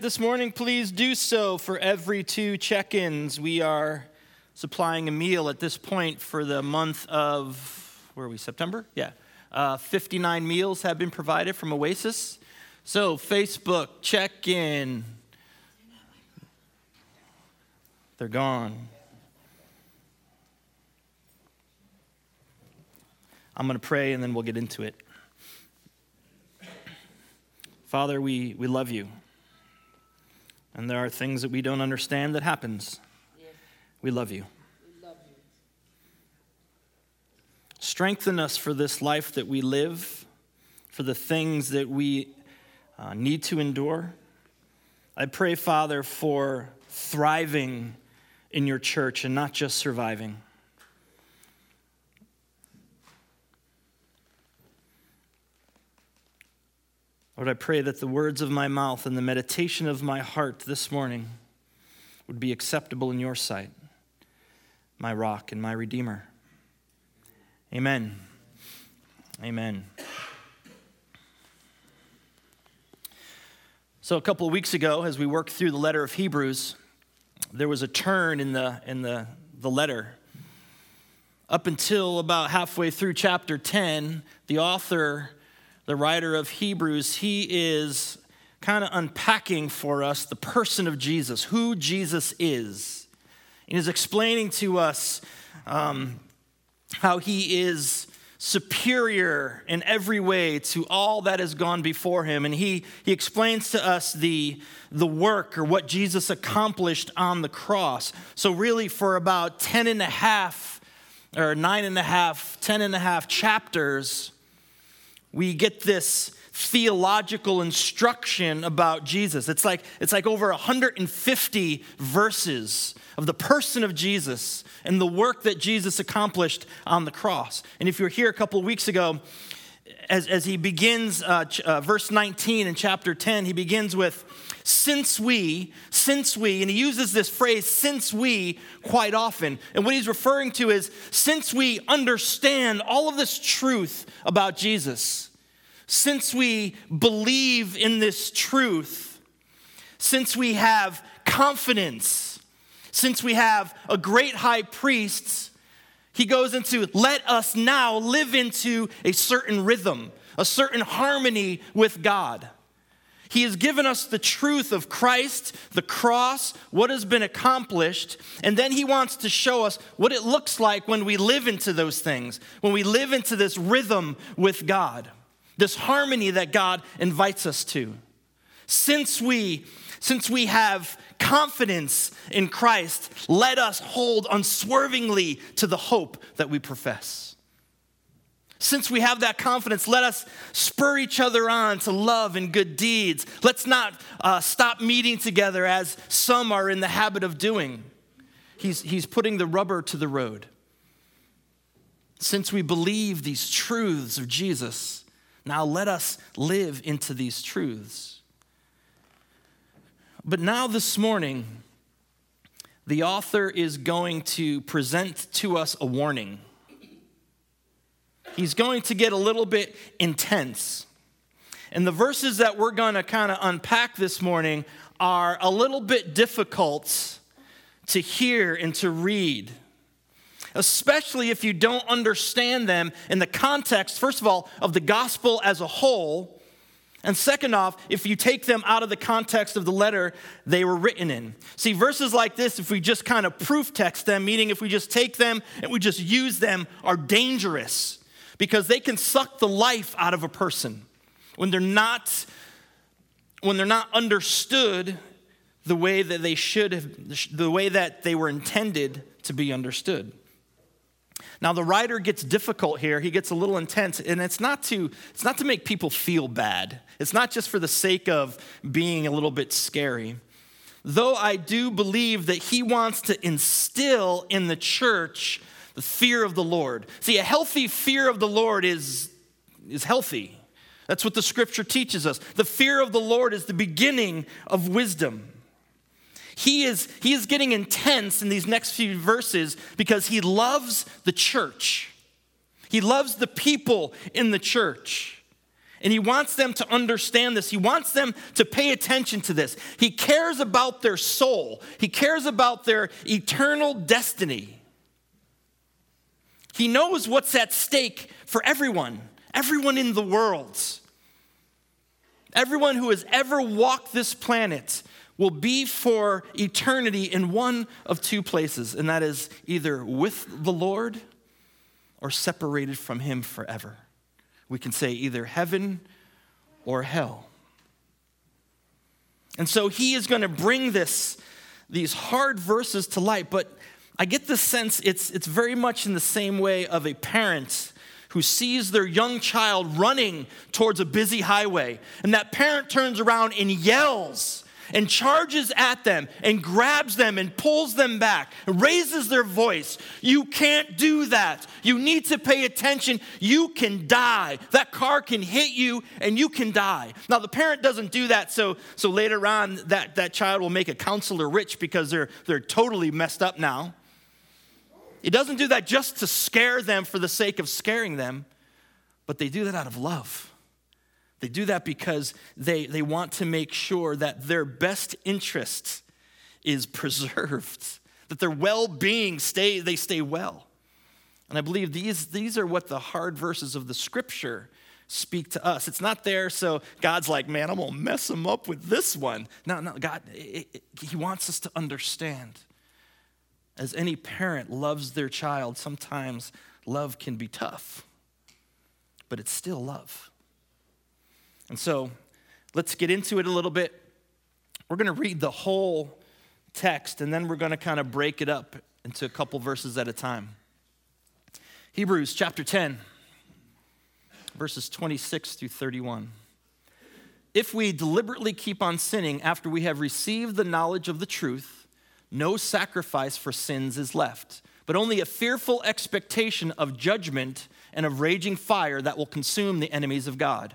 This morning, please do so for every two check ins. We are supplying a meal at this point for the month of, where are we, September? Yeah. Uh, 59 meals have been provided from Oasis. So, Facebook, check in. They're gone. I'm going to pray and then we'll get into it. Father, we, we love you. And there are things that we don't understand that happens. We love you. We love you. Strengthen us for this life that we live, for the things that we uh, need to endure. I pray, Father, for thriving in your church and not just surviving. Lord, I pray that the words of my mouth and the meditation of my heart this morning would be acceptable in your sight, my rock and my redeemer. Amen. Amen. So, a couple of weeks ago, as we worked through the letter of Hebrews, there was a turn in the, in the, the letter. Up until about halfway through chapter 10, the author the writer of Hebrews, he is kind of unpacking for us the person of Jesus, who Jesus is. He is explaining to us um, how he is superior in every way to all that has gone before him. And he, he explains to us the, the work or what Jesus accomplished on the cross. So, really, for about 10 and a half or nine and a half, 10 and a half chapters, we get this theological instruction about Jesus. It's like, it's like over 150 verses of the person of Jesus and the work that Jesus accomplished on the cross. And if you were here a couple weeks ago, as, as he begins uh, ch- uh, verse 19 in chapter 10, he begins with, since we, since we, and he uses this phrase, since we, quite often. And what he's referring to is, since we understand all of this truth about Jesus, since we believe in this truth, since we have confidence, since we have a great high priest, he goes into let us now live into a certain rhythm, a certain harmony with God. He has given us the truth of Christ, the cross, what has been accomplished, and then he wants to show us what it looks like when we live into those things, when we live into this rhythm with God, this harmony that God invites us to. Since we since we have confidence in Christ, let us hold unswervingly to the hope that we profess. Since we have that confidence, let us spur each other on to love and good deeds. Let's not uh, stop meeting together as some are in the habit of doing. He's, he's putting the rubber to the road. Since we believe these truths of Jesus, now let us live into these truths. But now, this morning, the author is going to present to us a warning. He's going to get a little bit intense. And the verses that we're going to kind of unpack this morning are a little bit difficult to hear and to read, especially if you don't understand them in the context, first of all, of the gospel as a whole, and second off, if you take them out of the context of the letter they were written in. See, verses like this, if we just kind of proof text them, meaning if we just take them and we just use them, are dangerous because they can suck the life out of a person when they're not when they're not understood the way that they should have the way that they were intended to be understood. Now the writer gets difficult here. He gets a little intense, and it's not to it's not to make people feel bad. It's not just for the sake of being a little bit scary. Though I do believe that he wants to instill in the church the fear of the Lord. See, a healthy fear of the Lord is, is healthy. That's what the scripture teaches us. The fear of the Lord is the beginning of wisdom. He is, he is getting intense in these next few verses because he loves the church. He loves the people in the church. And he wants them to understand this. He wants them to pay attention to this. He cares about their soul, he cares about their eternal destiny. He knows what's at stake for everyone, everyone in the world. Everyone who has ever walked this planet will be for eternity in one of two places, and that is either with the Lord or separated from Him forever. We can say either heaven or hell. And so he is going to bring this, these hard verses to light, but I get the sense it's, it's very much in the same way of a parent who sees their young child running towards a busy highway, and that parent turns around and yells and charges at them and grabs them and pulls them back, raises their voice. You can't do that. You need to pay attention. You can die. That car can hit you and you can die. Now, the parent doesn't do that so, so later on that, that child will make a counselor rich because they're, they're totally messed up now. It doesn't do that just to scare them for the sake of scaring them, but they do that out of love. They do that because they, they want to make sure that their best interest is preserved, that their well-being stay, they stay well. And I believe these, these are what the hard verses of the scripture speak to us. It's not there so God's like, man, I'm gonna mess them up with this one. No, no, God, it, it, He wants us to understand. As any parent loves their child, sometimes love can be tough, but it's still love. And so let's get into it a little bit. We're going to read the whole text and then we're going to kind of break it up into a couple verses at a time. Hebrews chapter 10, verses 26 through 31. If we deliberately keep on sinning after we have received the knowledge of the truth, no sacrifice for sins is left, but only a fearful expectation of judgment and of raging fire that will consume the enemies of God.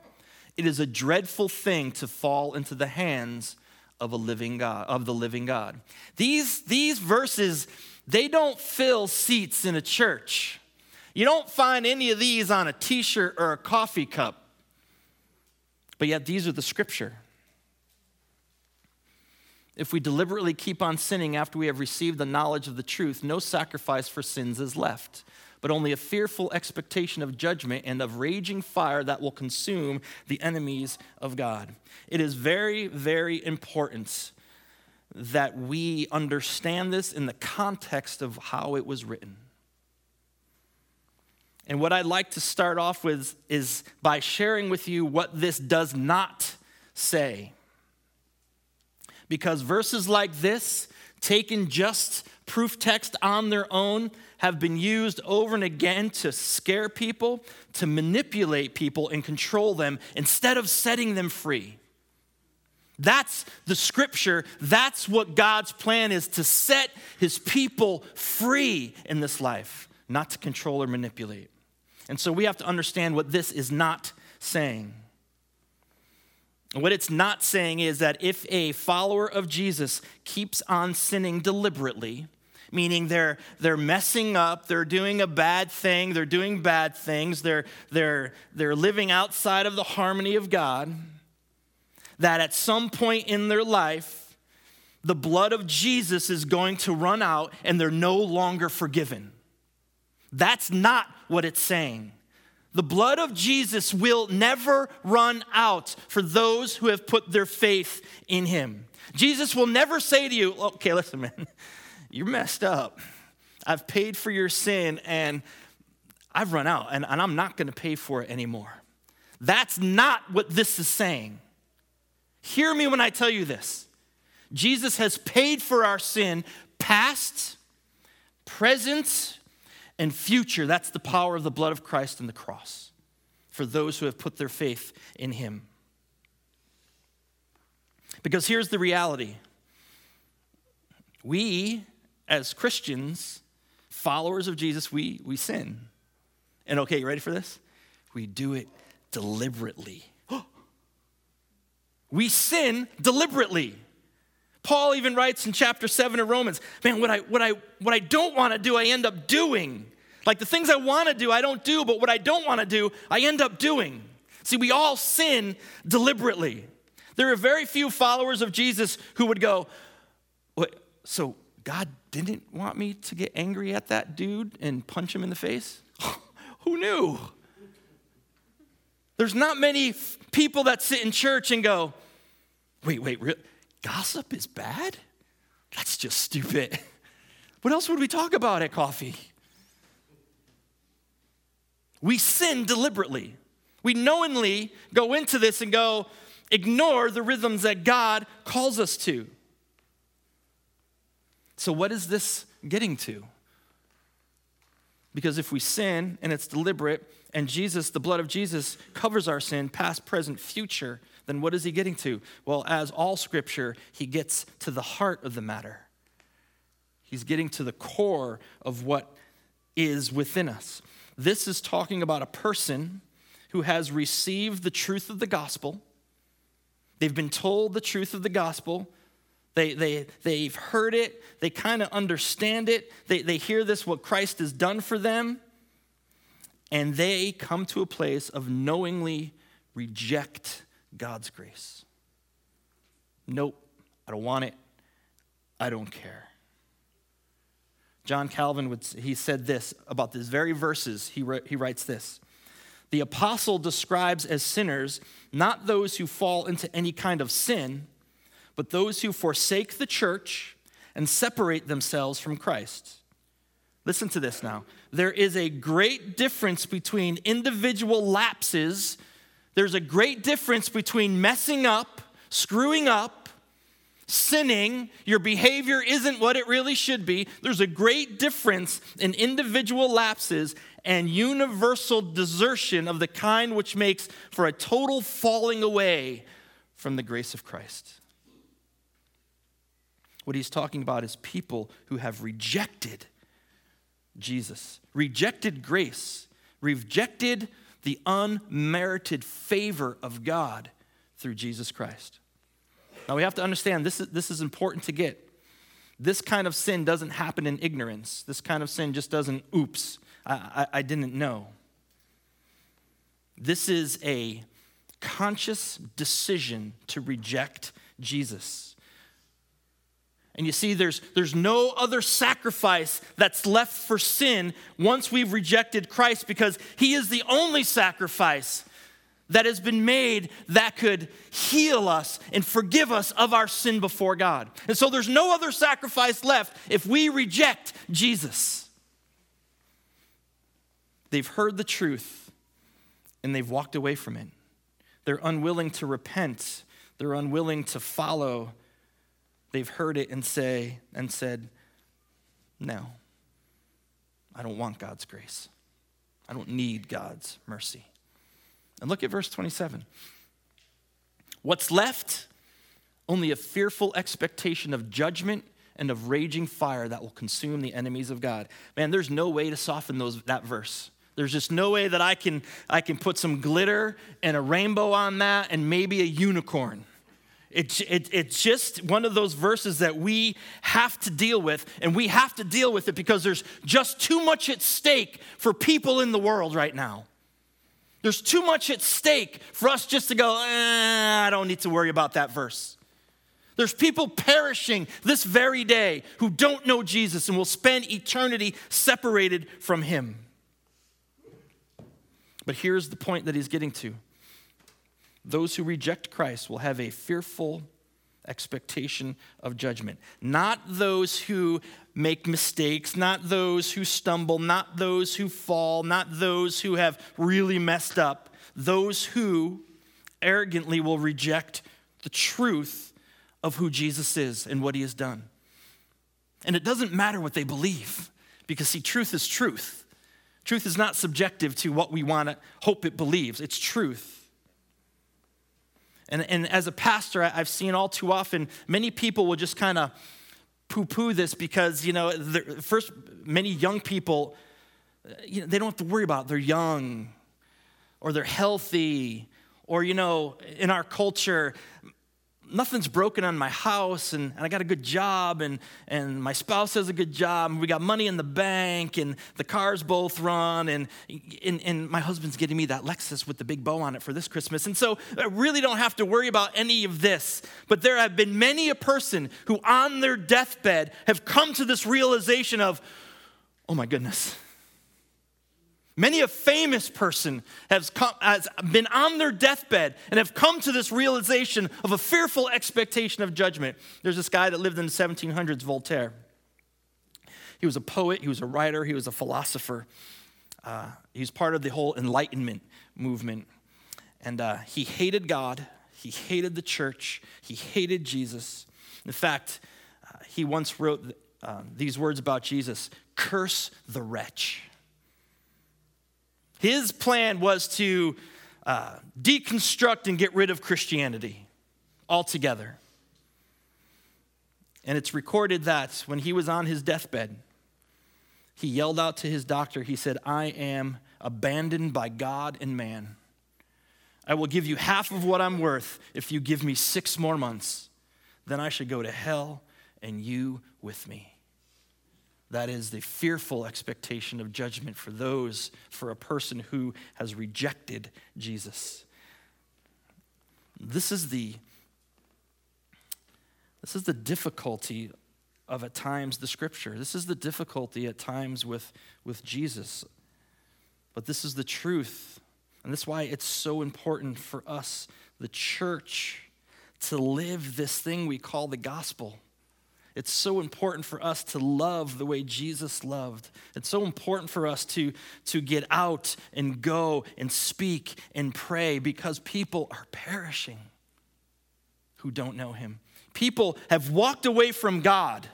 It is a dreadful thing to fall into the hands of a living God, of the living God. These, these verses, they don't fill seats in a church. You don't find any of these on a t-shirt or a coffee cup. But yet these are the scripture. If we deliberately keep on sinning after we have received the knowledge of the truth, no sacrifice for sins is left but only a fearful expectation of judgment and of raging fire that will consume the enemies of God. It is very, very important that we understand this in the context of how it was written. And what I'd like to start off with is by sharing with you what this does not say. Because verses like this, taken just proof text on their own, have been used over and again to scare people, to manipulate people and control them instead of setting them free. That's the scripture. That's what God's plan is to set his people free in this life, not to control or manipulate. And so we have to understand what this is not saying. What it's not saying is that if a follower of Jesus keeps on sinning deliberately, meaning they're, they're messing up, they're doing a bad thing, they're doing bad things, they're, they're, they're living outside of the harmony of God, that at some point in their life, the blood of Jesus is going to run out and they're no longer forgiven. That's not what it's saying. The blood of Jesus will never run out for those who have put their faith in him. Jesus will never say to you, oh, okay, listen, man, you're messed up. I've paid for your sin and I've run out and, and I'm not going to pay for it anymore. That's not what this is saying. Hear me when I tell you this Jesus has paid for our sin, past, present, and future. That's the power of the blood of Christ and the cross for those who have put their faith in Him. Because here's the reality we, as Christians, followers of Jesus, we, we sin. And okay, you ready for this? We do it deliberately. we sin deliberately. Paul even writes in chapter 7 of Romans, man, what I, what I, what I don't want to do, I end up doing. Like the things I want to do, I don't do, but what I don't want to do, I end up doing. See, we all sin deliberately. There are very few followers of Jesus who would go, so God didn't want me to get angry at that dude and punch him in the face? who knew? There's not many people that sit in church and go, wait, wait, gossip is bad? That's just stupid. What else would we talk about at coffee? We sin deliberately. We knowingly go into this and go, ignore the rhythms that God calls us to. So, what is this getting to? Because if we sin and it's deliberate, and Jesus, the blood of Jesus, covers our sin, past, present, future, then what is he getting to? Well, as all scripture, he gets to the heart of the matter. He's getting to the core of what is within us. This is talking about a person who has received the truth of the gospel. They've been told the truth of the gospel. They, they, they've heard it. They kind of understand it. They, they hear this, what Christ has done for them. And they come to a place of knowingly reject God's grace. Nope, I don't want it. I don't care. John Calvin would he said this about these very verses. He, he writes this. The apostle describes as sinners not those who fall into any kind of sin, but those who forsake the church and separate themselves from Christ. Listen to this now. There is a great difference between individual lapses. There's a great difference between messing up, screwing up, sinning, your behavior isn't what it really should be. There's a great difference in individual lapses and universal desertion of the kind which makes for a total falling away from the grace of Christ. What he's talking about is people who have rejected Jesus, rejected grace, rejected the unmerited favor of God through Jesus Christ. Now we have to understand this is, this is important to get. This kind of sin doesn't happen in ignorance. This kind of sin just doesn't, oops, I, I, I didn't know. This is a conscious decision to reject Jesus. And you see, there's, there's no other sacrifice that's left for sin once we've rejected Christ because he is the only sacrifice that has been made that could heal us and forgive us of our sin before God. And so there's no other sacrifice left if we reject Jesus. They've heard the truth and they've walked away from it. They're unwilling to repent, they're unwilling to follow. They've heard it and say and said, "No. I don't want God's grace. I don't need God's mercy." And look at verse 27. What's left? Only a fearful expectation of judgment and of raging fire that will consume the enemies of God. Man, there's no way to soften those, that verse. There's just no way that I can, I can put some glitter and a rainbow on that and maybe a unicorn. It, it, it's just one of those verses that we have to deal with, and we have to deal with it because there's just too much at stake for people in the world right now. There's too much at stake for us just to go, eh, I don't need to worry about that verse. There's people perishing this very day who don't know Jesus and will spend eternity separated from him. But here's the point that he's getting to those who reject Christ will have a fearful expectation of judgment. Not those who make mistakes, not those who stumble, not those who fall, not those who have really messed up, those who arrogantly will reject the truth of who Jesus is and what he has done. And it doesn't matter what they believe, because see, truth is truth. Truth is not subjective to what we want to hope it believes, it's truth. And, and as a pastor, I've seen all too often, many people will just kind of poo poo this because, you know, first, many young people, you know, they don't have to worry about it. They're young or they're healthy or, you know, in our culture, nothing's broken on my house and, and I got a good job and, and my spouse has a good job and we got money in the bank and the cars both run and, and, and my husband's getting me that Lexus with the big bow on it for this Christmas. And so I really don't have to worry about any of this. But there have been many a person who on their deathbed have come to this realization of, oh my goodness, Many a famous person has, come, has been on their deathbed and have come to this realization of a fearful expectation of judgment. There's this guy that lived in the 1700s, Voltaire. He was a poet, he was a writer, he was a philosopher. Uh, he was part of the whole Enlightenment movement. And uh, he hated God, he hated the church, he hated Jesus. In fact, uh, he once wrote uh, these words about Jesus Curse the wretch. His plan was to uh, deconstruct and get rid of Christianity altogether. And it's recorded that when he was on his deathbed, he yelled out to his doctor, he said, I am abandoned by God and man. I will give you half of what I'm worth if you give me six more months. Then I should go to hell and you with me. That is the fearful expectation of judgment for those, for a person who has rejected Jesus. This is the this is the difficulty of at times the scripture. This is the difficulty at times with, with Jesus. But this is the truth. And that's why it's so important for us, the church, to live this thing we call the gospel. It's so important for us to love the way Jesus loved. It's so important for us to, to get out and go and speak and pray because people are perishing who don't know Him. People have walked away from God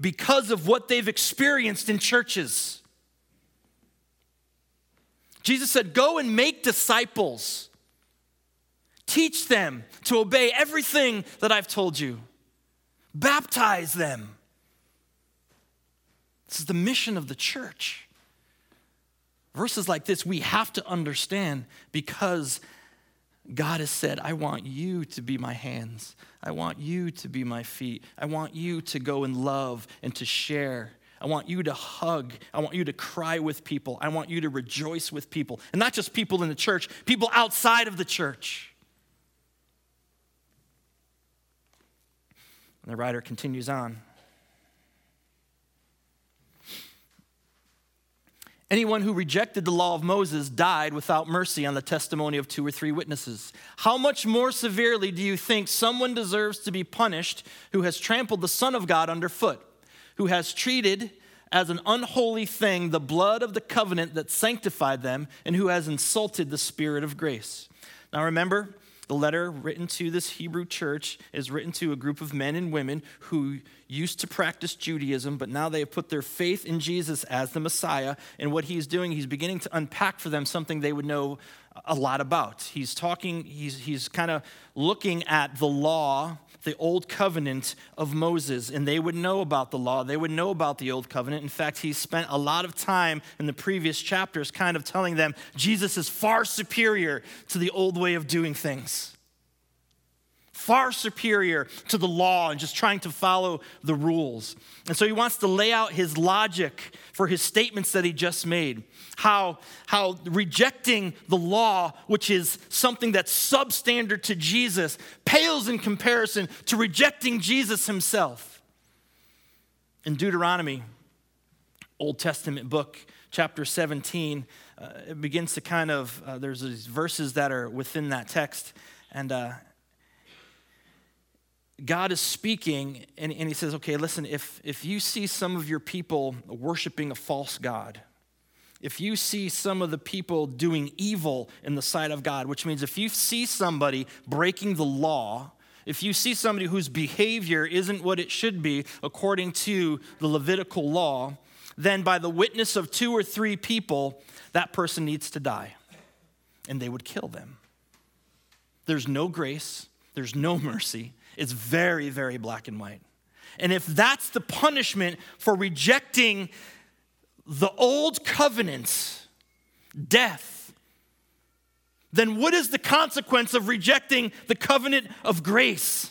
because of what they've experienced in churches. Jesus said, Go and make disciples, teach them to obey everything that I've told you. Baptize them. This is the mission of the church. Verses like this we have to understand because God has said, I want you to be my hands. I want you to be my feet. I want you to go and love and to share. I want you to hug. I want you to cry with people. I want you to rejoice with people. And not just people in the church, people outside of the church. And the writer continues on. Anyone who rejected the law of Moses died without mercy on the testimony of two or three witnesses. How much more severely do you think someone deserves to be punished who has trampled the Son of God underfoot, who has treated as an unholy thing the blood of the covenant that sanctified them, and who has insulted the Spirit of grace? Now remember, the letter written to this Hebrew church is written to a group of men and women who used to practice Judaism, but now they have put their faith in Jesus as the Messiah. And what he's doing, he's beginning to unpack for them something they would know a lot about. He's talking, he's, he's kind of looking at the law, the old covenant of Moses, and they would know about the law. They would know about the old covenant. In fact, he spent a lot of time in the previous chapters kind of telling them Jesus is far superior to the old way of doing things far superior to the law and just trying to follow the rules. And so he wants to lay out his logic for his statements that he just made. How, how rejecting the law, which is something that's substandard to Jesus, pales in comparison to rejecting Jesus himself. In Deuteronomy, Old Testament book, chapter 17, uh, it begins to kind of, uh, there's these verses that are within that text. And uh, God is speaking, and, and he says, okay, listen, if, if you see some of your people worshiping a false God, if you see some of the people doing evil in the sight of God, which means if you see somebody breaking the law, if you see somebody whose behavior isn't what it should be according to the Levitical law, then by the witness of two or three people, that person needs to die. And they would kill them. there's no grace, there's no mercy. It's very, very black and white. And if that's the punishment for rejecting the old covenant, death, then what is the consequence of rejecting the covenant of grace?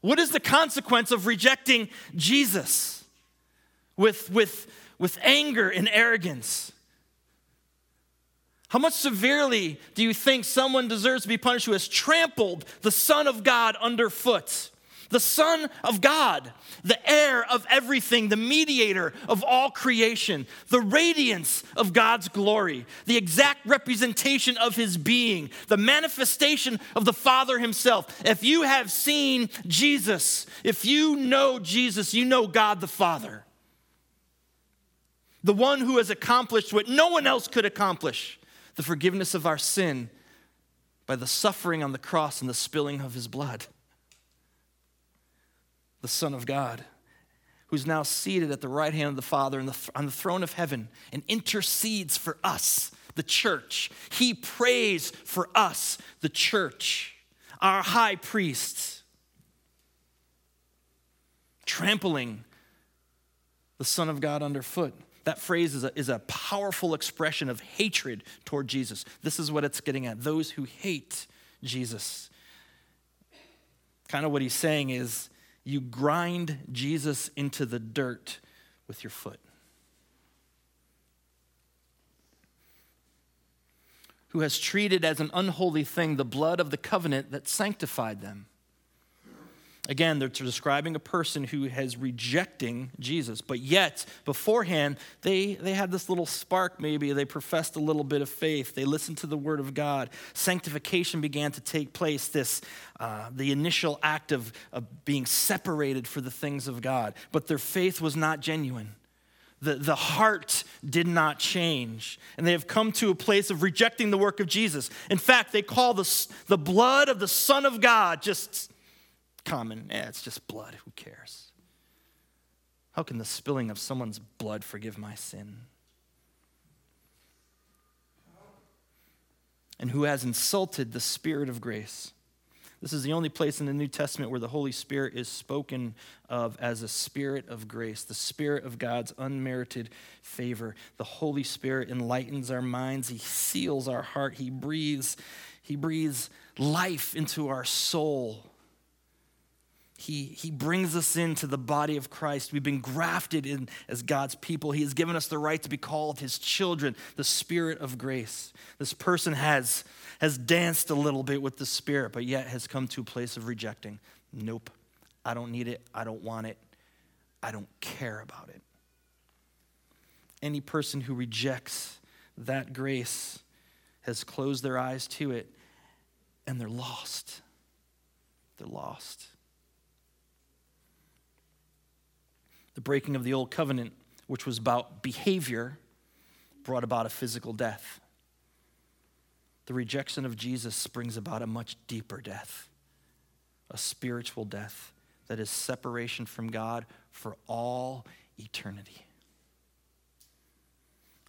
What is the consequence of rejecting Jesus with, with, with anger and arrogance? How much severely do you think someone deserves to be punished who has trampled the Son of God underfoot? The Son of God, the heir of everything, the mediator of all creation, the radiance of God's glory, the exact representation of his being, the manifestation of the Father himself. If you have seen Jesus, if you know Jesus, you know God the Father. The one who has accomplished what no one else could accomplish the forgiveness of our sin by the suffering on the cross and the spilling of his blood. The Son of God, who's now seated at the right hand of the Father the, on the throne of heaven and intercedes for us, the church. He prays for us, the church, our high priest, trampling the Son of God underfoot. That phrase is a, is a powerful expression of hatred toward Jesus. This is what it's getting at those who hate Jesus. Kind of what he's saying is you grind Jesus into the dirt with your foot. Who has treated as an unholy thing the blood of the covenant that sanctified them. Again, they're describing a person who has rejecting Jesus, but yet beforehand they, they had this little spark maybe. They professed a little bit of faith. They listened to the word of God. Sanctification began to take place, this, uh, the initial act of, of being separated for the things of God. But their faith was not genuine. The, the heart did not change. And they have come to a place of rejecting the work of Jesus. In fact, they call the, the blood of the Son of God just common. Eh, it's just blood. Who cares? How can the spilling of someone's blood forgive my sin? And who has insulted the Spirit of grace. This is the only place in the New Testament where the Holy Spirit is spoken of as a spirit of grace, the spirit of God's unmerited favor. The Holy Spirit enlightens our minds, He seals our heart, He breathes, He breathes life into our soul he, he brings us into the body of Christ. We've been grafted in as God's people. He has given us the right to be called his children, the Spirit of grace. This person has, has danced a little bit with the Spirit, but yet has come to a place of rejecting. Nope, I don't need it. I don't want it. I don't care about it. Any person who rejects that grace has closed their eyes to it and they're lost. They're lost. The breaking of the old covenant, which was about behavior, brought about a physical death. The rejection of Jesus brings about a much deeper death, a spiritual death that is separation from God for all eternity.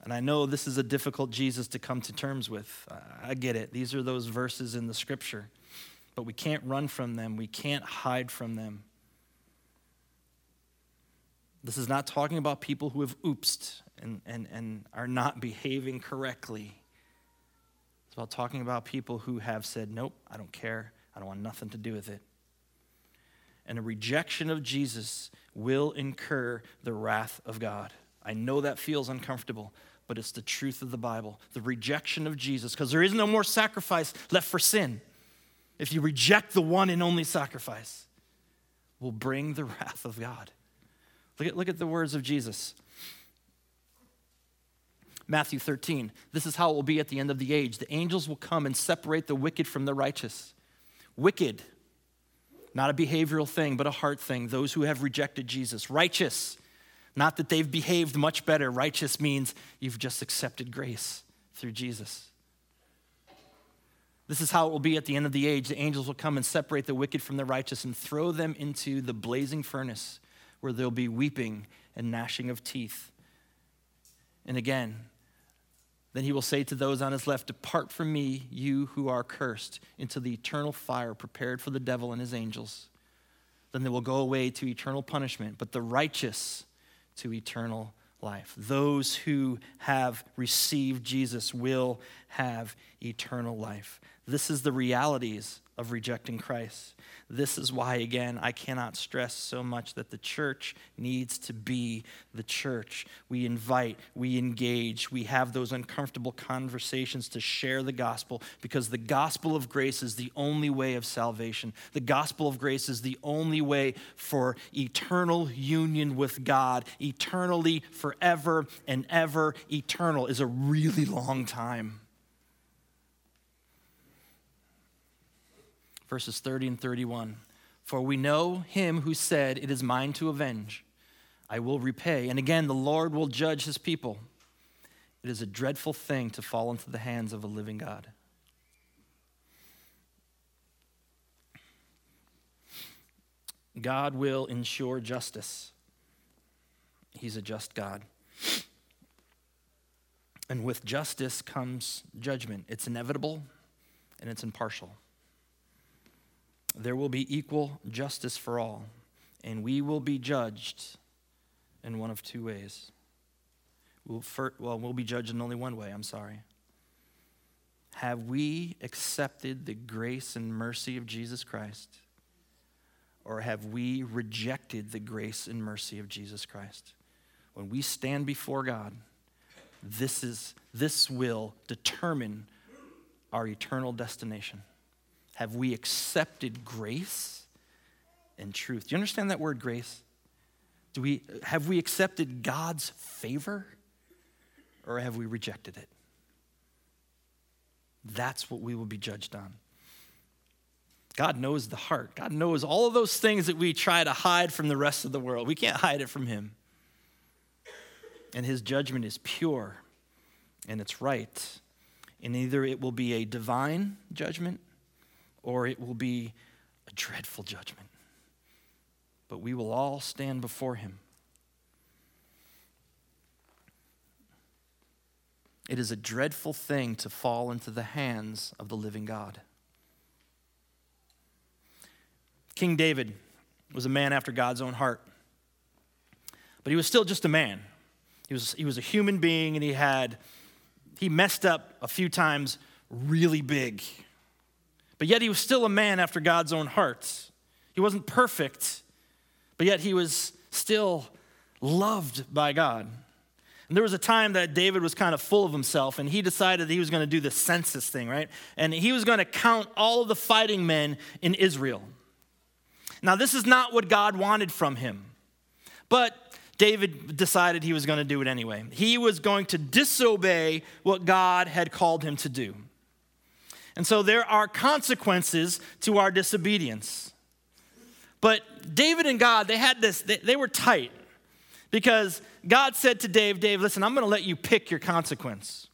And I know this is a difficult Jesus to come to terms with. I get it. These are those verses in the scripture. But we can't run from them, we can't hide from them. This is not talking about people who have oopsed and, and, and are not behaving correctly. It's about talking about people who have said, Nope, I don't care. I don't want nothing to do with it. And a rejection of Jesus will incur the wrath of God. I know that feels uncomfortable, but it's the truth of the Bible. The rejection of Jesus, because there is no more sacrifice left for sin. If you reject the one and only sacrifice, will bring the wrath of God. Look at, look at the words of Jesus. Matthew 13. This is how it will be at the end of the age. The angels will come and separate the wicked from the righteous. Wicked, not a behavioral thing, but a heart thing. Those who have rejected Jesus. Righteous, not that they've behaved much better. Righteous means you've just accepted grace through Jesus. This is how it will be at the end of the age. The angels will come and separate the wicked from the righteous and throw them into the blazing furnace where there'll be weeping and gnashing of teeth. And again, Then he will say to those on his left, Depart from me, you who are cursed, into the eternal fire prepared for the devil and his angels. Then they will go away to eternal punishment, but the righteous to eternal life. Those who have received Jesus will have eternal life. This is the realities of rejecting Christ. This is why, again, I cannot stress so much that the church needs to be the church. We invite, we engage, we have those uncomfortable conversations to share the gospel because the gospel of grace is the only way of salvation. The gospel of grace is the only way for eternal union with God, eternally, forever and ever. Eternal is a really long time. Verses 30 and 31. For we know him who said, It is mine to avenge, I will repay. And again, the Lord will judge his people. It is a dreadful thing to fall into the hands of a living God. God will ensure justice. He's a just God. And with justice comes judgment. It's inevitable and it's impartial there will be equal justice for all, and we will be judged in one of two ways. We'll, well, we'll be judged in only one way, I'm sorry. Have we accepted the grace and mercy of Jesus Christ? Or have we rejected the grace and mercy of Jesus Christ? When we stand before God, this, is, this will determine our eternal destination. Have we accepted grace and truth? Do you understand that word grace? Do we, have we accepted God's favor or have we rejected it? That's what we will be judged on. God knows the heart. God knows all of those things that we try to hide from the rest of the world. We can't hide it from Him. And His judgment is pure and it's right. And either it will be a divine judgment or it will be a dreadful judgment. But we will all stand before him. It is a dreadful thing to fall into the hands of the living God. King David was a man after God's own heart, but he was still just a man. He was, he was a human being and he had, he messed up a few times really big. But yet he was still a man after God's own heart. He wasn't perfect, but yet he was still loved by God. And there was a time that David was kind of full of himself, and he decided that he was going to do the census thing, right? And he was going to count all of the fighting men in Israel. Now, this is not what God wanted from him, but David decided he was going to do it anyway. He was going to disobey what God had called him to do. And so there are consequences to our disobedience. But David and God, they had this, they, they were tight because God said to Dave, Dave, listen, I'm going to let you pick your consequence.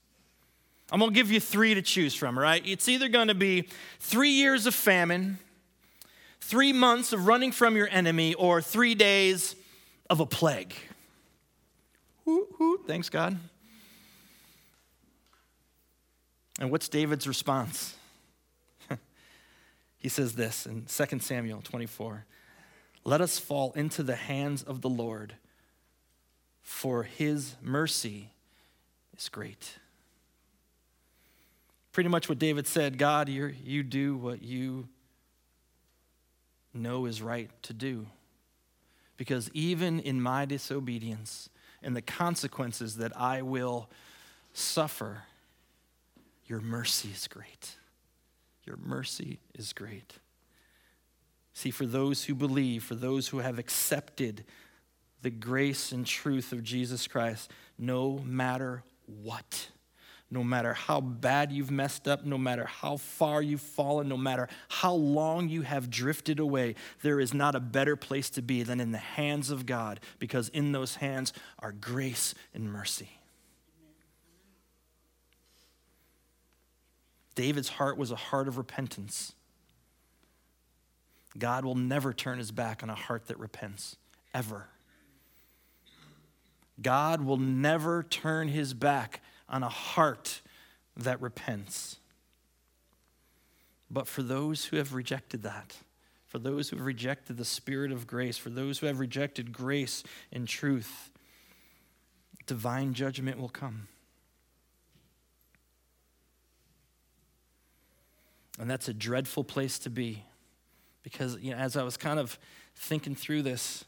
I'm going to give you three to choose from, right? It's either going to be three years of famine, three months of running from your enemy, or three days of a plague. Woo, woo, thanks, God. And what's David's response? he says this in 2 Samuel 24 Let us fall into the hands of the Lord, for his mercy is great. Pretty much what David said God, you you do what you know is right to do. Because even in my disobedience and the consequences that I will suffer, your mercy is great. Your mercy is great. See, for those who believe, for those who have accepted the grace and truth of Jesus Christ, no matter what, no matter how bad you've messed up, no matter how far you've fallen, no matter how long you have drifted away, there is not a better place to be than in the hands of God, because in those hands are grace and mercy. David's heart was a heart of repentance. God will never turn his back on a heart that repents, ever. God will never turn his back on a heart that repents. But for those who have rejected that, for those who have rejected the Spirit of grace, for those who have rejected grace and truth, divine judgment will come. And that's a dreadful place to be. Because you know, as I was kind of thinking through this,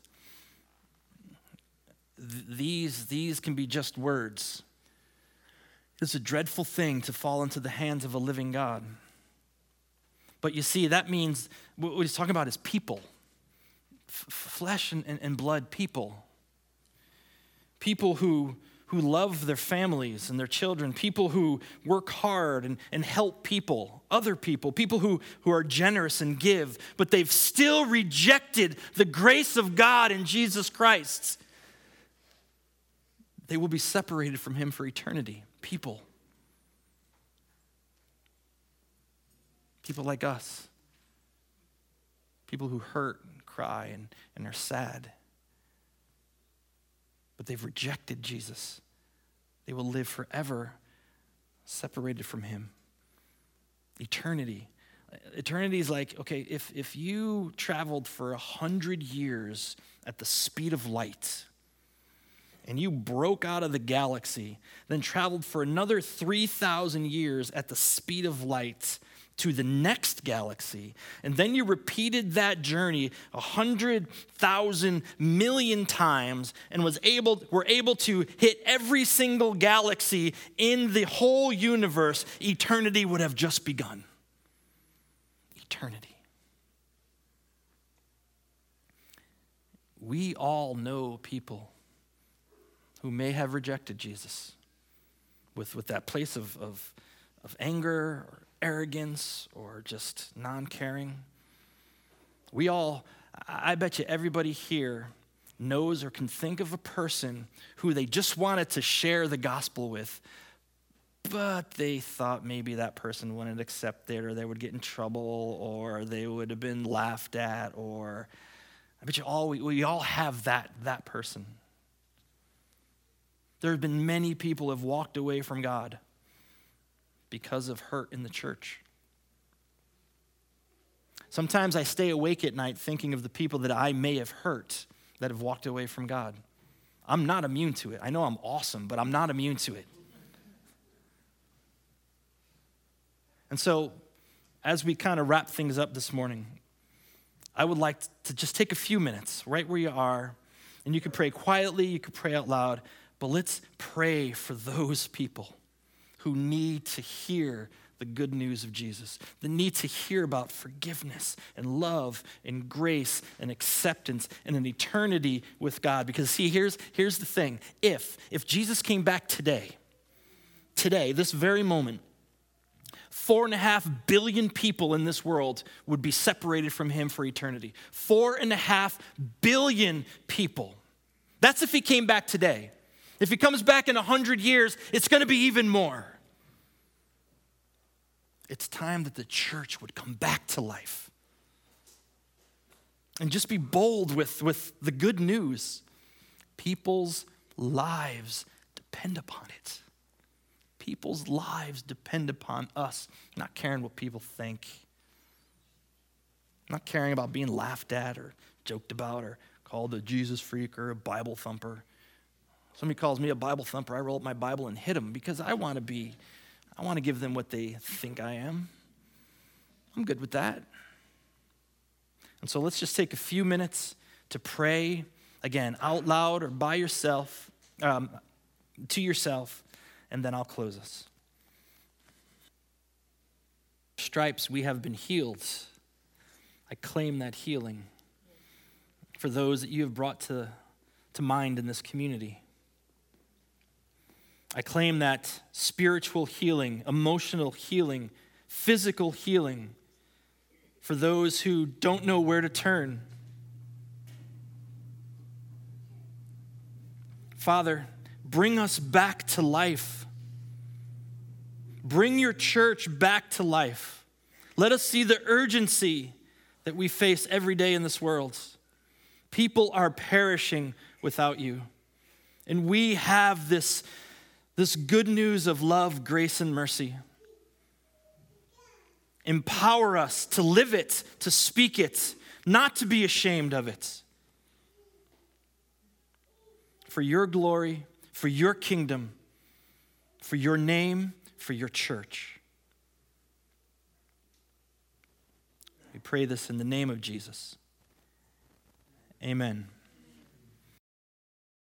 th- these, these can be just words. It's a dreadful thing to fall into the hands of a living God. But you see, that means what he's talking about is people F- flesh and, and, and blood people. People who who love their families and their children, people who work hard and, and help people, other people, people who, who are generous and give, but they've still rejected the grace of God in Jesus Christ. They will be separated from Him for eternity. People. People like us. People who hurt and cry and, and are sad but they've rejected Jesus. They will live forever separated from Him. Eternity. Eternity is like, okay, if, if you traveled for a hundred years at the speed of light, and you broke out of the galaxy, then traveled for another 3,000 years at the speed of light, to the next galaxy. And then you repeated that journey a hundred thousand million times and was able, were able to hit every single galaxy in the whole universe, eternity would have just begun. Eternity. We all know people who may have rejected Jesus with, with that place of, of, of anger or arrogance or just non caring. We all, I bet you everybody here knows or can think of a person who they just wanted to share the gospel with, but they thought maybe that person wouldn't accept it or they would get in trouble or they would have been laughed at or I bet you all we, we all have that that person. There have been many people who have walked away from God because of hurt in the church. Sometimes I stay awake at night thinking of the people that I may have hurt that have walked away from God. I'm not immune to it. I know I'm awesome, but I'm not immune to it. And so, as we kind of wrap things up this morning, I would like to just take a few minutes right where you are, and you can pray quietly, you can pray out loud, but let's pray for those people who need to hear the good news of Jesus, the need to hear about forgiveness and love and grace and acceptance and an eternity with God. Because see, here's, here's the thing. If, if Jesus came back today, today, this very moment, four and a half billion people in this world would be separated from him for eternity. Four and a half billion people. That's if he came back today. If he comes back in a hundred years, it's going to be even more. It's time that the church would come back to life and just be bold with, with the good news. People's lives depend upon it. People's lives depend upon us not caring what people think, not caring about being laughed at or joked about or called a Jesus freak or a Bible thumper. Somebody calls me a Bible thumper, I roll up my Bible and hit them because I want to be I want to give them what they think I am. I'm good with that. And so let's just take a few minutes to pray, again, out loud or by yourself, um, to yourself, and then I'll close us. Stripes, we have been healed. I claim that healing for those that you have brought to, to mind in this community. I claim that spiritual healing, emotional healing, physical healing for those who don't know where to turn. Father, bring us back to life. Bring your church back to life. Let us see the urgency that we face every day in this world. People are perishing without you. And we have this this good news of love, grace, and mercy. Empower us to live it, to speak it, not to be ashamed of it. For your glory, for your kingdom, for your name, for your church. We pray this in the name of Jesus. Amen.